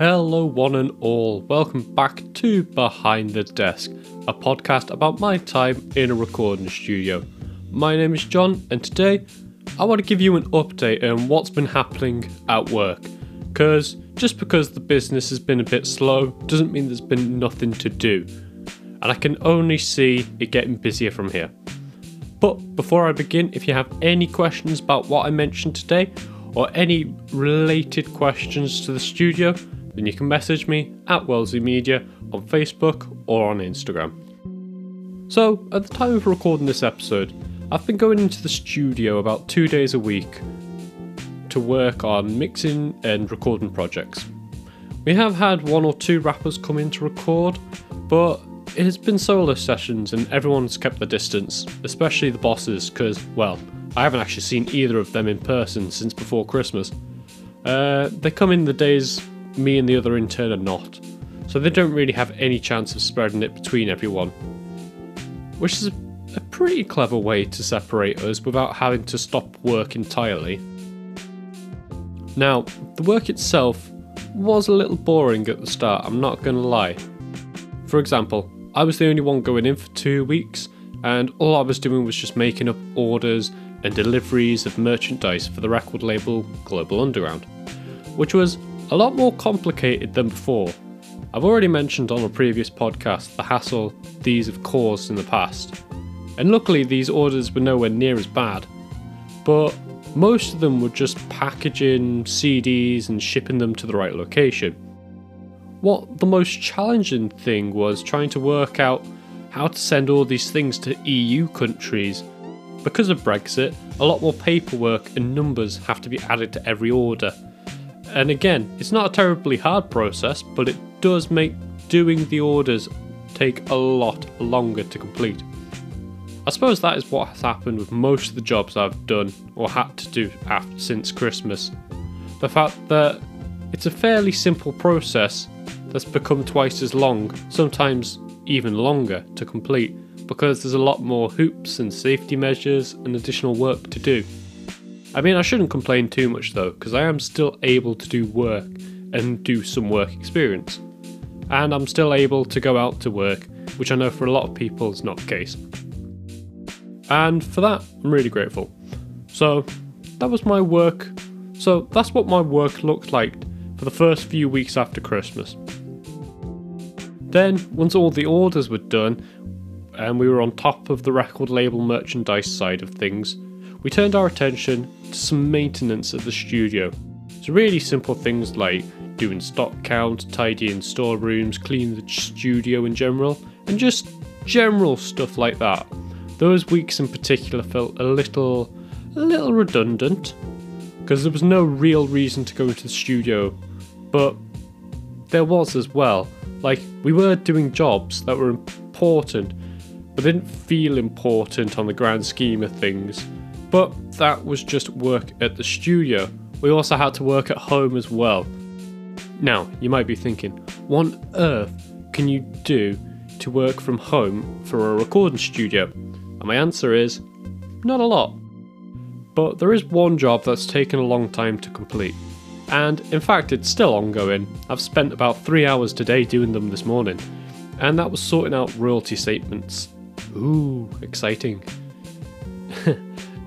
Hello, one and all. Welcome back to Behind the Desk, a podcast about my time in a recording studio. My name is John, and today I want to give you an update on what's been happening at work. Because just because the business has been a bit slow doesn't mean there's been nothing to do. And I can only see it getting busier from here. But before I begin, if you have any questions about what I mentioned today, or any related questions to the studio, then you can message me at Wellesley Media on Facebook or on Instagram. So, at the time of recording this episode, I've been going into the studio about two days a week to work on mixing and recording projects. We have had one or two rappers come in to record, but it has been solo sessions and everyone's kept their distance, especially the bosses, because, well, I haven't actually seen either of them in person since before Christmas. Uh, they come in the days me and the other intern are not, so they don't really have any chance of spreading it between everyone. Which is a pretty clever way to separate us without having to stop work entirely. Now, the work itself was a little boring at the start, I'm not gonna lie. For example, I was the only one going in for two weeks, and all I was doing was just making up orders and deliveries of merchandise for the record label Global Underground, which was a lot more complicated than before. I've already mentioned on a previous podcast the hassle these have caused in the past, and luckily these orders were nowhere near as bad, but most of them were just packaging CDs and shipping them to the right location. What the most challenging thing was trying to work out how to send all these things to EU countries because of Brexit, a lot more paperwork and numbers have to be added to every order. And again, it's not a terribly hard process, but it does make doing the orders take a lot longer to complete. I suppose that is what has happened with most of the jobs I've done or had to do after, since Christmas. The fact that it's a fairly simple process that's become twice as long, sometimes even longer, to complete because there's a lot more hoops and safety measures and additional work to do. I mean, I shouldn't complain too much though, because I am still able to do work and do some work experience. And I'm still able to go out to work, which I know for a lot of people is not the case. And for that, I'm really grateful. So, that was my work. So, that's what my work looked like for the first few weeks after Christmas. Then, once all the orders were done, and we were on top of the record label merchandise side of things, we turned our attention to some maintenance at the studio. So, really simple things like doing stock count, tidying storerooms, cleaning the studio in general, and just general stuff like that. Those weeks in particular felt a little, a little redundant because there was no real reason to go into the studio, but there was as well. Like we were doing jobs that were important but didn't feel important on the grand scheme of things. But that was just work at the studio. We also had to work at home as well. Now, you might be thinking, what on earth can you do to work from home for a recording studio? And my answer is, not a lot. But there is one job that's taken a long time to complete. And in fact, it's still ongoing. I've spent about three hours today doing them this morning. And that was sorting out royalty statements. Ooh, exciting.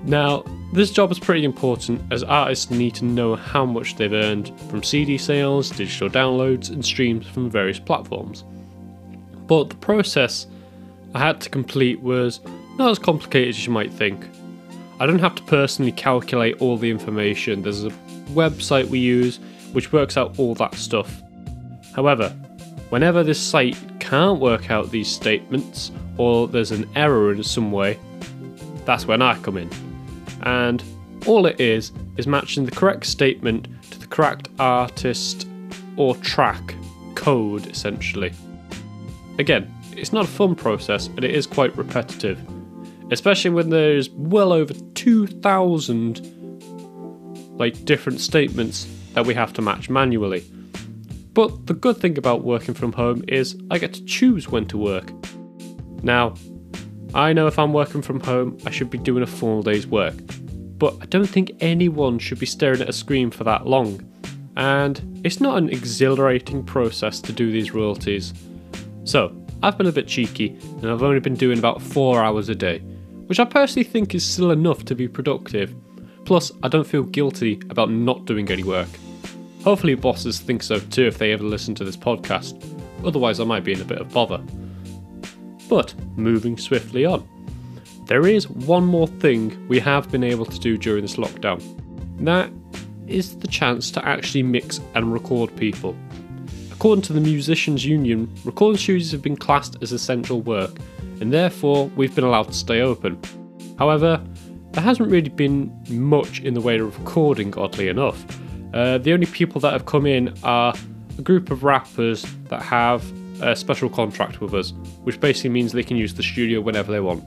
Now, this job is pretty important as artists need to know how much they've earned from CD sales, digital downloads, and streams from various platforms. But the process I had to complete was not as complicated as you might think. I don't have to personally calculate all the information, there's a website we use which works out all that stuff. However, whenever this site can't work out these statements or there's an error in some way, that's when I come in. And all it is is matching the correct statement to the correct artist or track code essentially. Again, it's not a fun process and it is quite repetitive, especially when there's well over 2,000 like different statements that we have to match manually. But the good thing about working from home is I get to choose when to work. Now, I know if I'm working from home, I should be doing a full day's work, but I don't think anyone should be staring at a screen for that long. and it's not an exhilarating process to do these royalties. So, I've been a bit cheeky and I've only been doing about 4 hours a day, which I personally think is still enough to be productive. Plus, I don't feel guilty about not doing any work. Hopefully, bosses think so too if they ever listen to this podcast, otherwise, I might be in a bit of bother. But, moving swiftly on. There is one more thing we have been able to do during this lockdown. That is the chance to actually mix and record people. According to the Musicians Union, recording studios have been classed as essential work, and therefore we've been allowed to stay open. However, there hasn't really been much in the way of recording, oddly enough. Uh, the only people that have come in are a group of rappers that have a special contract with us, which basically means they can use the studio whenever they want.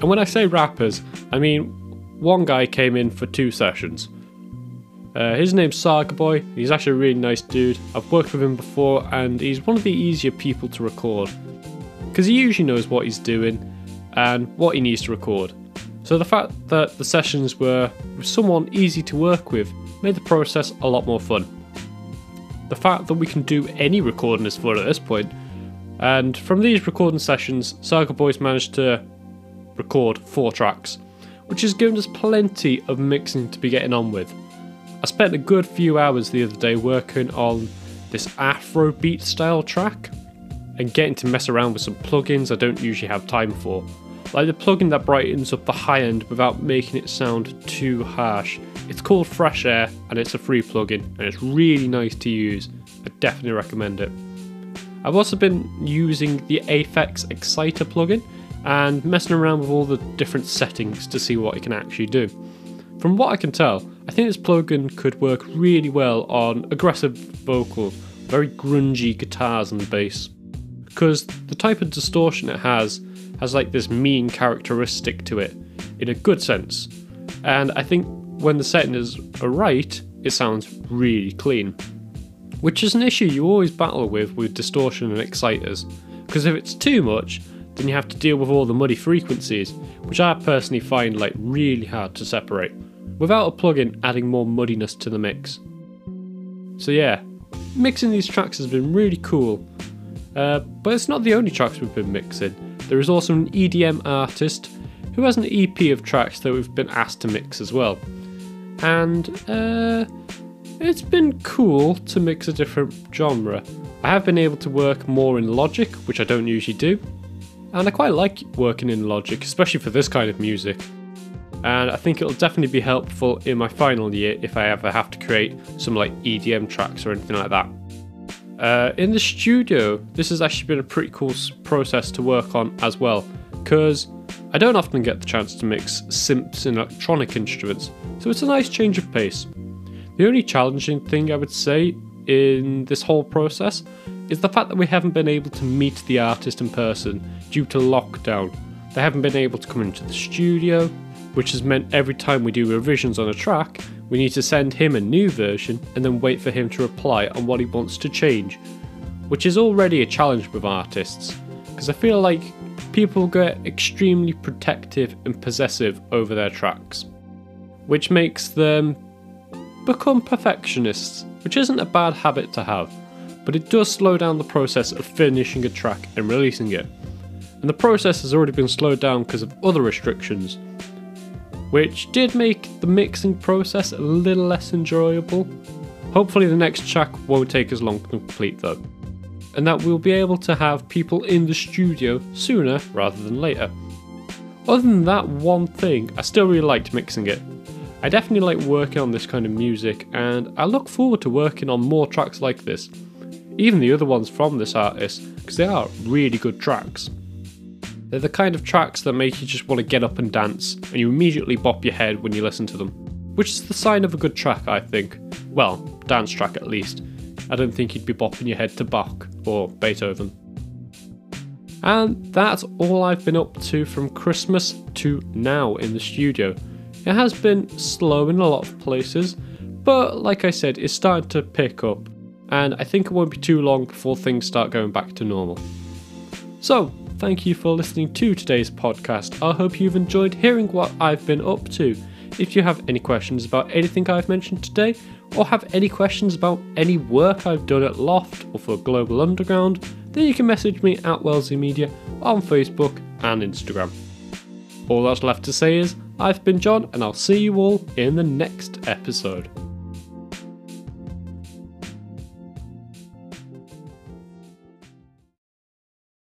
And when I say rappers, I mean one guy came in for two sessions. Uh, his name's Saga Boy. He's actually a really nice dude. I've worked with him before, and he's one of the easier people to record because he usually knows what he's doing and what he needs to record. So the fact that the sessions were with someone easy to work with made the process a lot more fun. The fact that we can do any recording is fun at this point, and from these recording sessions, Saga Boys managed to record four tracks, which has given us plenty of mixing to be getting on with. I spent a good few hours the other day working on this Afrobeat style track and getting to mess around with some plugins I don't usually have time for. Like the plugin that brightens up the high end without making it sound too harsh. It's called Fresh Air and it's a free plugin and it's really nice to use. I definitely recommend it. I've also been using the Aphex Exciter plugin and messing around with all the different settings to see what it can actually do. From what I can tell, I think this plugin could work really well on aggressive vocals, very grungy guitars and bass. Because the type of distortion it has has like this mean characteristic to it, in a good sense. And I think when the setting is right, it sounds really clean. Which is an issue you always battle with with distortion and exciters, because if it's too much, then you have to deal with all the muddy frequencies, which I personally find like really hard to separate without a plugin adding more muddiness to the mix. So yeah, mixing these tracks has been really cool, uh, but it's not the only tracks we've been mixing. There is also an EDM artist who has an EP of tracks that we've been asked to mix as well. And uh, it's been cool to mix a different genre. I have been able to work more in Logic, which I don't usually do, and I quite like working in Logic, especially for this kind of music and I think it'll definitely be helpful in my final year if I ever have to create some like EDM tracks or anything like that. Uh, in the studio, this has actually been a pretty cool process to work on as well, because I don't often get the chance to mix synths and electronic instruments, so it's a nice change of pace. The only challenging thing I would say in this whole process is the fact that we haven't been able to meet the artist in person due to lockdown. They haven't been able to come into the studio, which has meant every time we do revisions on a track, we need to send him a new version and then wait for him to reply on what he wants to change, which is already a challenge with artists, because I feel like people get extremely protective and possessive over their tracks, which makes them become perfectionists, which isn't a bad habit to have, but it does slow down the process of finishing a track and releasing it. And the process has already been slowed down because of other restrictions, which did make the mixing process a little less enjoyable. Hopefully, the next track won't take as long to complete though, and that we'll be able to have people in the studio sooner rather than later. Other than that one thing, I still really liked mixing it. I definitely like working on this kind of music, and I look forward to working on more tracks like this, even the other ones from this artist, because they are really good tracks. They're the kind of tracks that make you just want to get up and dance, and you immediately bop your head when you listen to them. Which is the sign of a good track, I think. Well, dance track at least. I don't think you'd be bopping your head to Bach or Beethoven. And that's all I've been up to from Christmas to now in the studio. It has been slow in a lot of places, but like I said, it's starting to pick up, and I think it won't be too long before things start going back to normal. So, Thank you for listening to today's podcast. I hope you've enjoyed hearing what I've been up to. If you have any questions about anything I've mentioned today, or have any questions about any work I've done at Loft or for Global Underground, then you can message me at Wellesley Media on Facebook and Instagram. All that's left to say is, I've been John, and I'll see you all in the next episode.